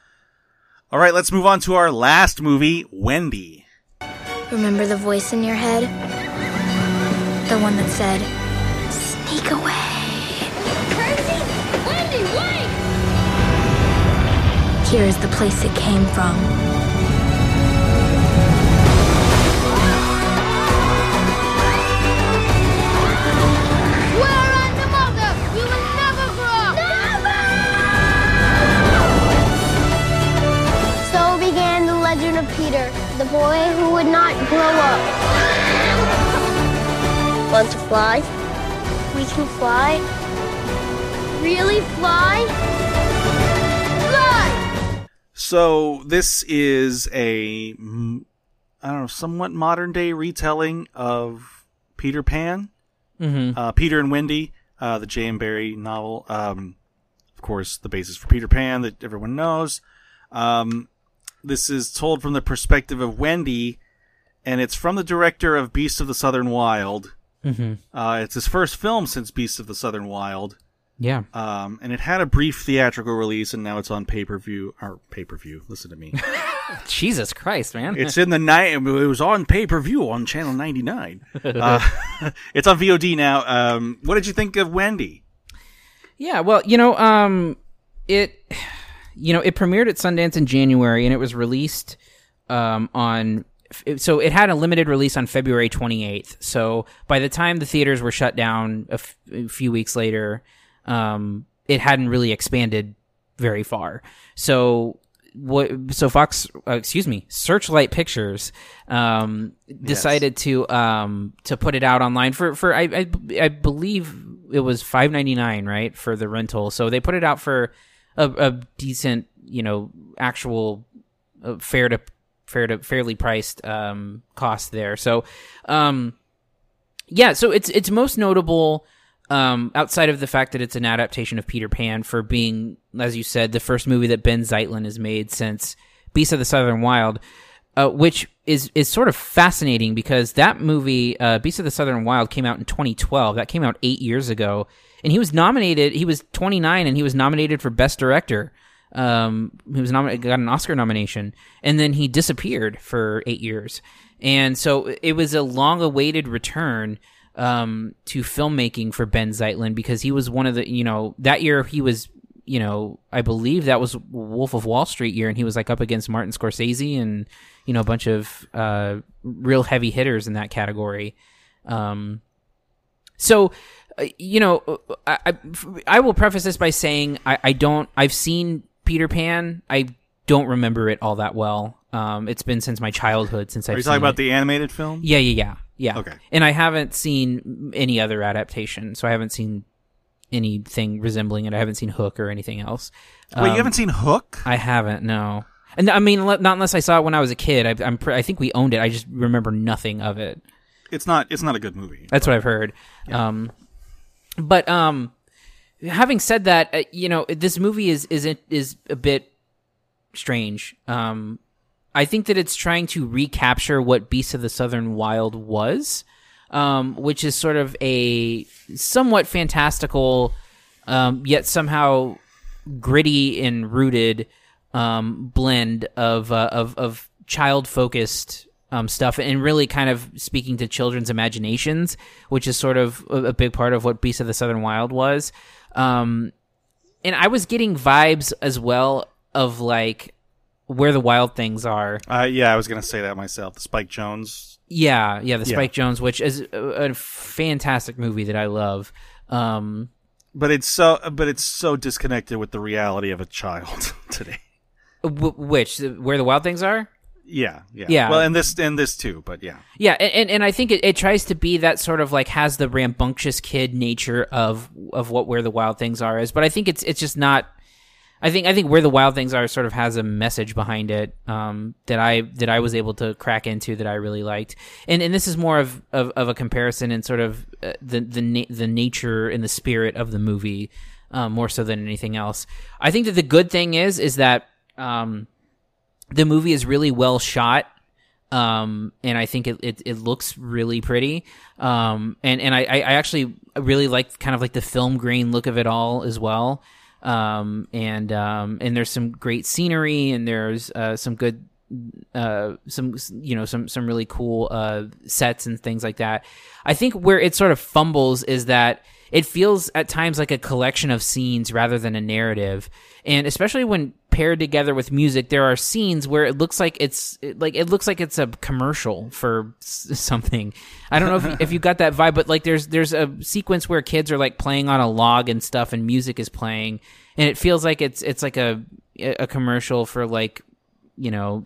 All right, let's move on to our last movie, Wendy. Remember the voice in your head? The one that said, sneak away. Crazy! Wendy, wait! Here is the place it came from. Fly. Really fly? Fly! So this is a mm, don't know, somewhat modern day retelling of Peter Pan. Mm-hmm. uh, Peter and Wendy, uh, the J.M. Barrie novel. Um, of course, the basis for Peter Pan that everyone knows. Um, this is told from the perspective of Wendy, and it's from the director of Beast of the Southern Wild. Mm-hmm. Uh, it's his first film since Beasts of the Southern Wild. Yeah. Um, and it had a brief theatrical release, and now it's on pay per view. Or pay per view. Listen to me. Jesus Christ, man. It's in the night. It was on pay per view on Channel 99. Uh, it's on VOD now. Um, what did you think of Wendy? Yeah, well, you know, um, it, you know, it premiered at Sundance in January, and it was released um, on. So it had a limited release on February 28th. So by the time the theaters were shut down a, f- a few weeks later, um, it hadn't really expanded very far. So what? So Fox, uh, excuse me, Searchlight Pictures, um, decided to um to put it out online for for I I, I believe it was five ninety nine right for the rental. So they put it out for a, a decent you know actual uh, fair to fair to fairly priced um cost there. So um yeah, so it's it's most notable um, outside of the fact that it's an adaptation of Peter Pan for being, as you said, the first movie that Ben Zeitlin has made since Beast of the Southern Wild, uh, which is is sort of fascinating because that movie, uh, Beasts of the Southern Wild, came out in 2012. That came out eight years ago, and he was nominated. He was 29, and he was nominated for Best Director. Um, he was nominated, got an Oscar nomination, and then he disappeared for eight years. And so it was a long-awaited return um, to filmmaking for Ben Zeitlin because he was one of the, you know, that year he was, you know, I believe that was Wolf of Wall Street year, and he was like up against Martin Scorsese and you know a bunch of uh, real heavy hitters in that category. Um, so, uh, you know, I, I, I will preface this by saying I, I don't. I've seen Peter Pan. I don't remember it all that well. Um, it's been since my childhood since I've you talking about it. the animated film? Yeah, yeah, yeah, yeah. Okay. And I haven't seen any other adaptation, so I haven't seen anything resembling it. I haven't seen Hook or anything else. Wait, Um, you haven't seen Hook? I haven't. No. And I mean, not unless I saw it when I was a kid. I, I'm. Pre- I think we owned it. I just remember nothing of it. It's not. It's not a good movie. That's what I've heard. Um, but um, having said that, uh, you know, this movie is is is a bit strange. Um, I think that it's trying to recapture what Beast of the Southern Wild was. um, which is sort of a somewhat fantastical, um, yet somehow gritty and rooted um, blend of uh, of of child focused um, stuff and really kind of speaking to children's imaginations, which is sort of a, a big part of what Beast of the Southern Wild was. Um, and I was getting vibes as well of like where the wild things are. Uh, yeah, I was gonna say that myself. The Spike Jonze. Yeah, yeah, the Yeah. Spike Jonze, which is a, a fantastic movie that I love. Um, But it's so, but it's so disconnected with the reality of a child today. w- which where the wild things are? Yeah, yeah, Yeah. Well, and this, and this too, but yeah. Yeah, and, and, I think it, it tries to be that sort of like has the rambunctious kid nature of of what where the wild things are is, but I think it's it's just not. I think I think where the wild things are sort of has a message behind it um, that I that I was able to crack into that I really liked, and and this is more of of, of a comparison and sort of uh, the the na- the nature and the spirit of the movie um, more so than anything else. I think that the good thing is is that um, the movie is really well shot um and i think it, it, it looks really pretty. Um and and I, I actually really like kind of like the film grain look of it all as well. Um and um and there's some great scenery and there's uh some good uh some you know some some really cool uh sets and things like that. I think where it sort of fumbles is that it feels at times like a collection of scenes rather than a narrative. And especially when paired together with music there are scenes where it looks like it's like it looks like it's a commercial for something. I don't know if you, if you got that vibe but like there's there's a sequence where kids are like playing on a log and stuff and music is playing and it feels like it's it's like a a commercial for like you know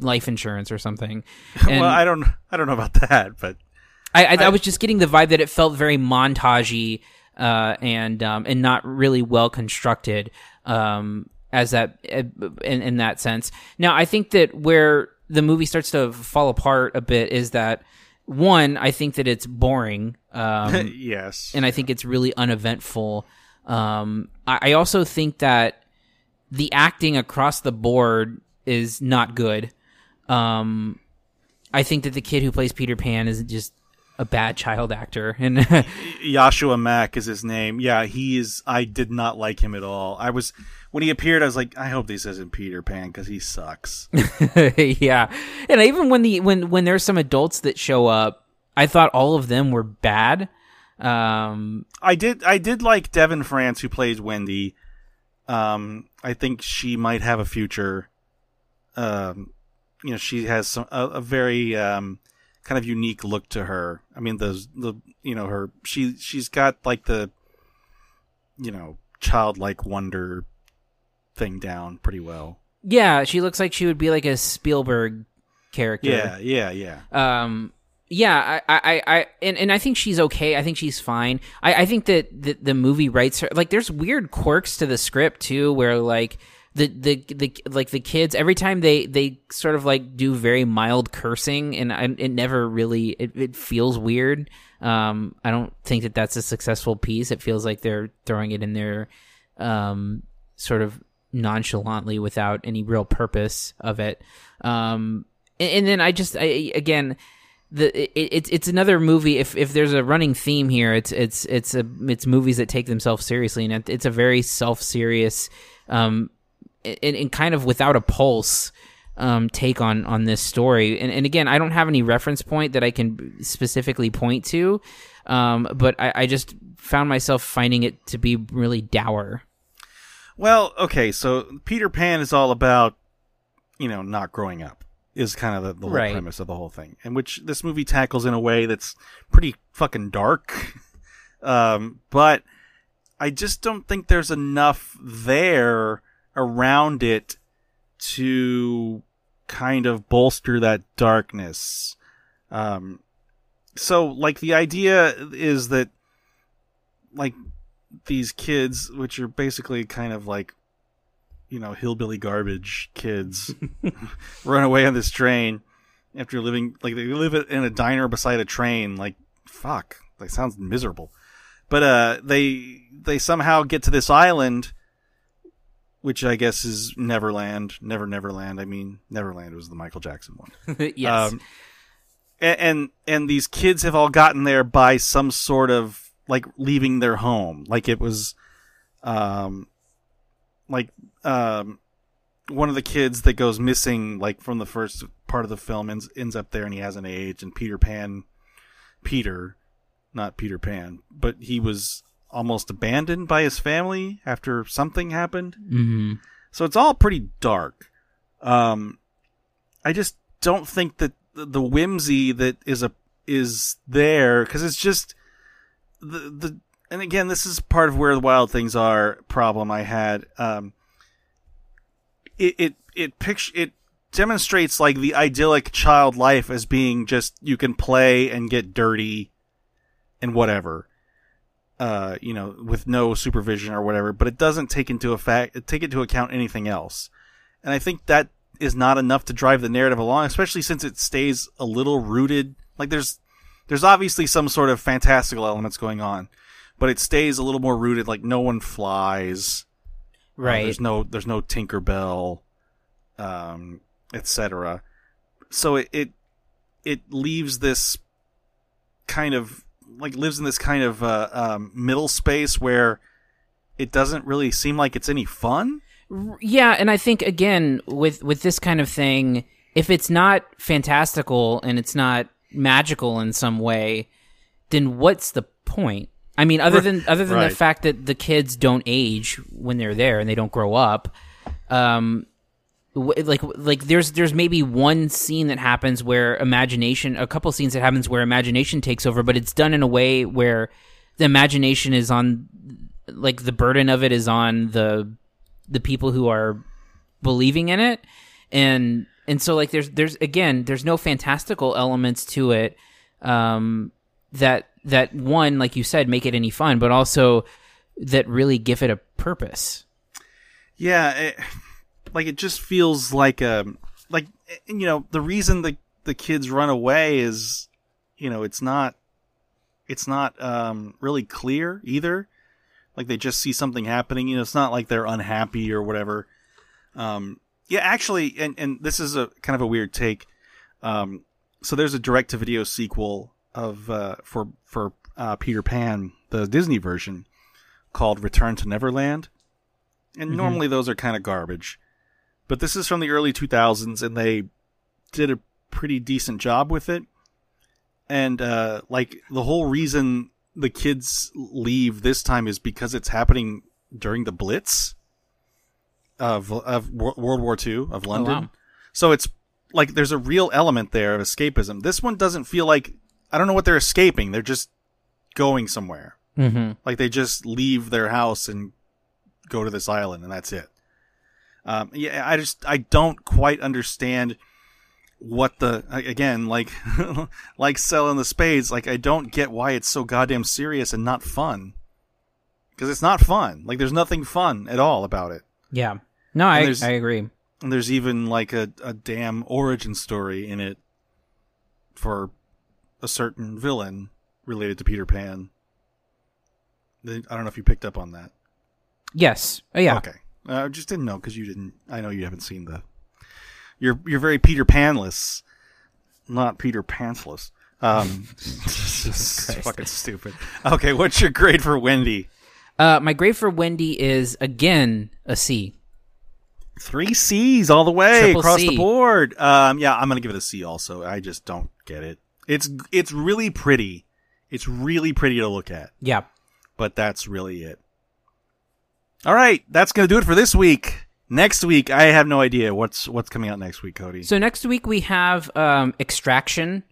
life insurance or something. And well, I don't, I don't know about that, but I, I, I was just getting the vibe that it felt very montagey uh, and um, and not really well constructed um, as that uh, in, in that sense. Now, I think that where the movie starts to fall apart a bit is that one, I think that it's boring. Um, yes, and I think it's really uneventful. Um, I, I also think that the acting across the board is not good. Um, I think that the kid who plays Peter Pan is just a bad child actor, and Joshua Mack is his name. Yeah, he is. I did not like him at all. I was when he appeared. I was like, I hope this isn't Peter Pan because he sucks. yeah, and even when the when when there's some adults that show up, I thought all of them were bad. Um, I did. I did like Devin France, who plays Wendy. Um, I think she might have a future. Um, you know, she has some a, a very um kind of unique look to her. I mean, the the you know her she she's got like the you know childlike wonder thing down pretty well. yeah, she looks like she would be like a Spielberg character. Yeah, yeah, yeah. um yeah I, I i and, and i think she's okay i think she's fine i i think that the, the movie writes her like there's weird quirks to the script too where like the, the the like the kids every time they they sort of like do very mild cursing and I, it never really it, it feels weird. Um i don't think that that's a successful piece. It feels like they're throwing it in there um sort of nonchalantly without any real purpose of it. Um and, and then i just I, again the it, it's it's another movie. If if there's a running theme here, it's it's it's a it's movies that take themselves seriously, and it's a very self serious, um, and, and kind of without a pulse, um, take on on this story. And and again, I don't have any reference point that I can specifically point to, um, but I, I just found myself finding it to be really dour. Well, okay, so Peter Pan is all about, you know, not growing up. Is kind of the, the whole Right. premise of the whole thing, and which this movie tackles in a way that's pretty fucking dark. um, but I just don't think there's enough there around it to kind of bolster that darkness. Um, so like the idea is that like these kids, which are basically kind of like, you know, hillbilly garbage kids, run away on this train after living like they live in a diner beside a train. Like, fuck, that sounds miserable. But uh, they they somehow get to this island, which I guess is Neverland. Never Neverland. I mean, Neverland was the Michael Jackson one. yes. Um, and, and and these kids have all gotten there by some sort of like leaving their home like it was um like um one of the kids that goes missing like from the first part of the film ends ends up there and he hasn't aged and Peter Pan Peter not Peter Pan but he was almost abandoned by his family after something happened Mm-hmm. so it's all pretty dark. Um, I just don't think that the, whimsy that is a is there because it's just the the and again this is part of where the wild things are problem I had. Um, it it it picture it demonstrates like the idyllic child life as being just you can play and get dirty and whatever uh, you know, with no supervision or whatever, but it doesn't take into effect take into account anything else. And I think that is not enough to drive the narrative along, especially since it stays a little rooted. Like there's there's obviously some sort of fantastical elements going on, but it stays a little more rooted. Like no one flies, Uh, Right. there's no there's no Tinkerbell, um, etc. So it, it it leaves this kind of like lives in this kind of uh, um, middle space where it doesn't really seem like it's any fun. Yeah, and I think again with with this kind of thing, if it's not fantastical and it's not magical in some way, then what's the point? I mean, other than other than Right. the fact that the kids don't age when they're there and they don't grow up, um, like like there's there's maybe one scene that happens where imagination, a couple scenes that happens where imagination takes over, but it's done in a way where the imagination is on, like the burden of it is on the the people who are believing in it. And and so like there's there's again there's no fantastical elements to it um that that one like you said make it any fun but also that really give it a purpose. Yeah, it, like it just feels like a like you know the reason the the kids run away is you know it's not it's not um really clear either. Like they just see something happening. You know, it's not like they're unhappy or whatever. Um, yeah, actually, and and this is a kind of a weird take. Um, so there's a direct to video sequel of uh, for for uh, Peter Pan, the Disney version, called Return to Neverland. And normally those are kind of garbage. But this is from the early 2000s and they did a pretty decent job with it. And uh like the whole reason the kids leave this time is because it's happening during the Blitz of of World War II of London. wow. So it's like there's a real element there of escapism. This one doesn't feel like I don't know what they're escaping. They're just going somewhere. mm-hmm. Like they just leave their house and go to this island, and that's it. Um, yeah, I just I don't quite understand what the again like like Selah and the Spades. Like I don't get why it's so goddamn serious and not fun. Because it's not fun. Like there's nothing fun at all about it. yeah no I, I agree And there's even like a, a damn origin story in it for a certain villain related to Peter Pan. I don't know if you picked up on that. yes oh yeah Okay. Uh, I just didn't know because you didn't. I know you haven't seen the. You're you're very Peter Panless, not Peter Pantsless. Um, just fucking stupid. Okay, what's your grade for Wendy? uh my grade for wendy is again a c Three C's all the way Triple across C. the board. Um, yeah, I'm gonna give it a C. Also, I just don't get it. It's it's really pretty. It's really pretty to look at, yeah but that's really it. All right, that's gonna do it for this week. Next week, I have no idea what's what's coming out next week, Cody. so next week we have um extraction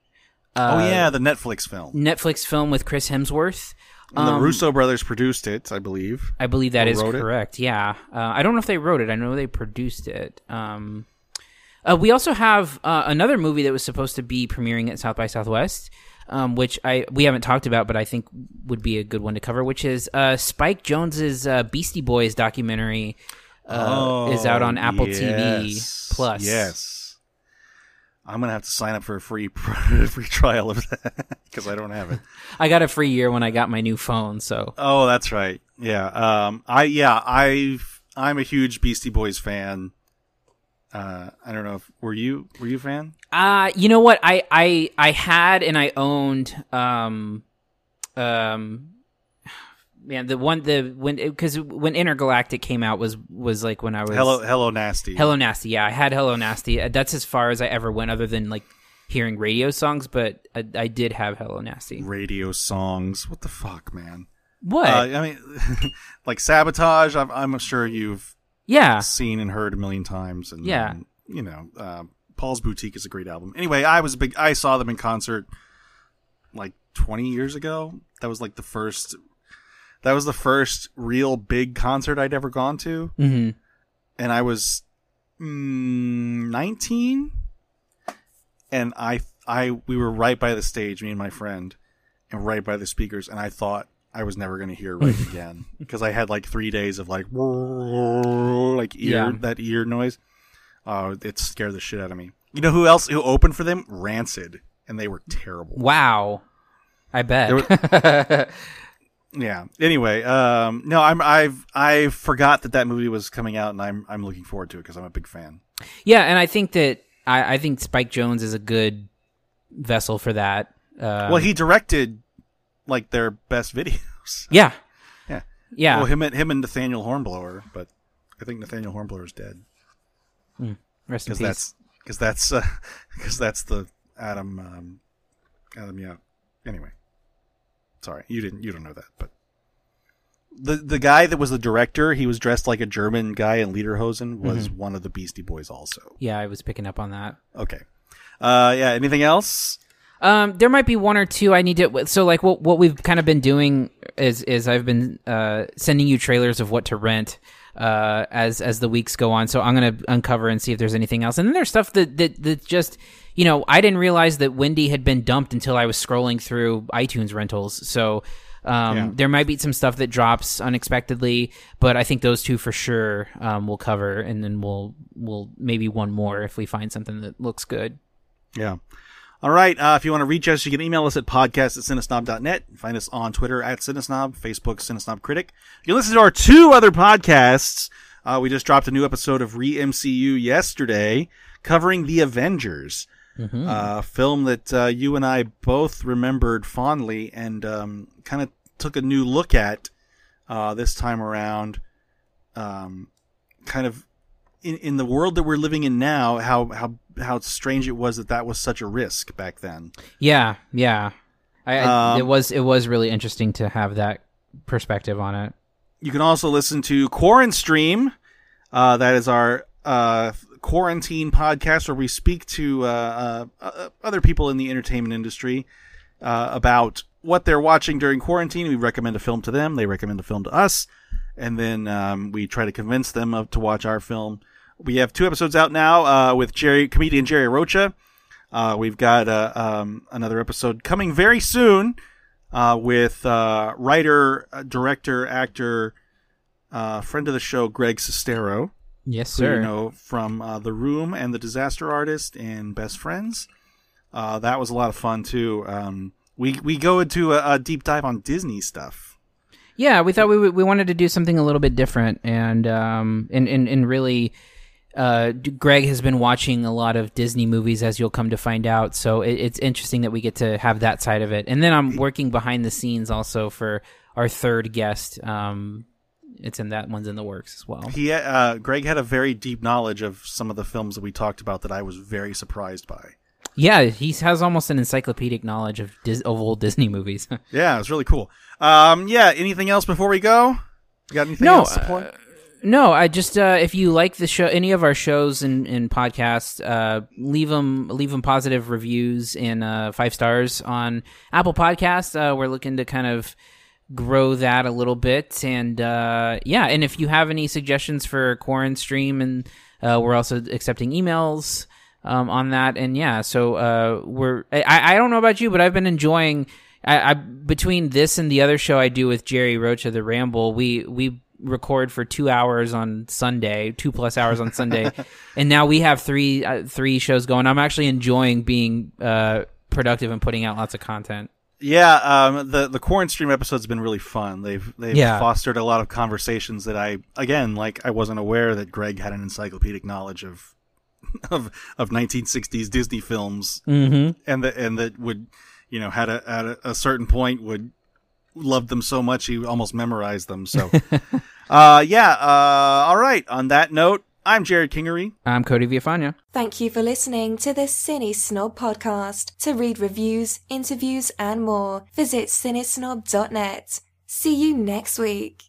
oh uh, yeah, the Netflix film. netflix film with chris hemsworth And the Um, Russo brothers produced it, I believe. I believe that is Or is wrote it? correct. Yeah, uh, I don't know if they wrote it. I know they produced it. Um, uh, we also have uh, another movie that was supposed to be premiering at South by Southwest, um, which I we haven't talked about, but I think would be a good one to cover. Which is uh, Spike Jonze's uh, Beastie Boys documentary. Uh, is out on Apple Oh, yes. TV Plus. Yes. I'm gonna have to sign up for a free free trial of that because I don't have it. I got a free year when I got my new phone. So Oh, that's right. Yeah. Um. I yeah. I I'm a huge Beastie Boys fan. Uh, I don't know if were you were you a fan? Uh, you know what? I I I had and I owned um um man the one the when because when Intergalactic came out was was like when I was Hello, Hello, Nasty. Hello Nasty. Yeah, I had Hello Nasty. Uh, That's as far as I ever went, other than like hearing radio songs. But I, I did have Hello Nasty. radio songs. What the fuck, man? What? Uh, I mean, like sabotage. I'm, I'm sure you've yeah. seen and heard a million times. And Yeah. and, you know, uh, Paul's Boutique is a great album. Anyway, I was a big. I saw them in concert like 20 years ago. That was like the first. That was the first real big concert I'd ever gone to, hmm and I was mm, 19. And I, I, we were right by the stage, me and my friend, and right by the speakers, and I thought I was never going to hear right again because I had like three days of like, like ear Yeah. that ear noise. Oh, it scared the shit out of me. You know who else who opened for them? Rancid, and they were terrible. Wow. I bet. There Yeah. Anyway, um, no, I'm I've I forgot that that movie was coming out, and I'm I'm looking forward to it because I'm a big fan. yeah, and I think that I, I think Spike Jonze is a good vessel for that. Um, well, he directed like their best videos. yeah Yeah. yeah Well, him and him and Nathaniel Hornblower, but I think Nathaniel Hornblower is dead rest in because peace. that's because that's because that's the Adam um, Adam yeah. Anyway, sorry, you didn't you don't know that, but the the guy that was the director, he was dressed like a German guy in Lederhosen, was Mm-hmm. one of the Beastie Boys also. yeah, I was picking up on that. Okay, uh, yeah. Anything else? Um, there might be one or two I need to. So, like, what what we've kind of been doing is is I've been uh, sending you trailers of what to rent uh, as as the weeks go on. So I'm gonna uncover and see if there's anything else. And then there's stuff that that that just you know I didn't realize that Wendy had been dumped until I was scrolling through iTunes rentals. So. Um, Yeah. There might be some stuff that drops unexpectedly, but I think those two for sure um, we'll cover, and then we'll we'll maybe one more if we find something that looks good. Yeah. All right. Uh, if you want to reach us, you can email us at podcast at cinesnob.net. Find us on Twitter at cinesnob, Facebook Cinesnob Critic. You can listen to our two other podcasts. Uh, we just dropped a new episode of Re MCU yesterday covering The Avengers, a film that uh, you and I both remembered fondly and um, kind of took a new look at uh, this time around. Um, kind of in, in the world that we're living in now, how how how strange it was that that was such a risk back then. Yeah, yeah. I, Um, it was it was really interesting to have that perspective on it. You can also listen to Quarantine Stream. Uh, that is our uh, quarantine podcast where we speak to uh, uh, uh, other people in the entertainment industry uh, about what they're watching during quarantine. We recommend a film to them. They recommend a film to us, and then um, we try to convince them of, to watch our film. We have two episodes out now uh, with Jerry, comedian Jerry Rocha. Uh, we've got uh, um, another episode coming very soon uh, with uh, writer, uh, director, actor, uh, friend of the show, Greg Sestero, Yes, sir. you know from uh, The Room and The Disaster Artist and Best Friends. Uh, that was a lot of fun too. Um, we we go into a, a deep dive on Disney stuff. Yeah, we thought we we wanted to do something a little bit different, and um, and and, and really, uh, Greg has been watching a lot of Disney movies, as you'll come to find out. So it, it's interesting that we get to have that side of it. And then I'm working behind the scenes also for our third guest. Um, it's in that one's in the works as well. He uh, Greg had a very deep knowledge of some of the films that we talked about that I was very surprised by. Yeah, he has almost an encyclopedic knowledge of Dis- of old Disney movies. Yeah, it was really cool. Um, yeah. Anything else before we go? You got anything No, else to point? No, I just uh, if you like the show, any of our shows and, and podcasts, uh, leave them leave them positive reviews and uh, five stars on Apple Podcasts. Uh, we're looking to kind of grow that a little bit, and uh, yeah, and if you have any suggestions for Quarantine Stream, and uh, we're also accepting emails um, on that, and yeah, so we're I, I don't know about you, but I've been enjoying. I, I between this and the other show I do with Jerry Rocha, the Ramble, we we record for two hours on Sunday, two plus hours on Sunday, and now we have three uh, three shows going. I'm actually enjoying being uh, productive and putting out lots of content. Yeah, um, the the Quarantine Stream episodes have been really fun. They've they've Yeah. fostered a lot of conversations that I again like I wasn't aware that Greg had an encyclopedic knowledge of of of 1960s Disney films, Mm-hmm. and that and that would you know had a at a, a certain point would loved them so much he almost memorized them. So, uh, yeah. Uh, all right. On that note, I'm Jerrod Kingery. I'm Cody Villafana. Thank you for listening to the Cine Snob podcast. To read reviews, interviews, and more, visit cinesnob.net. See you next week.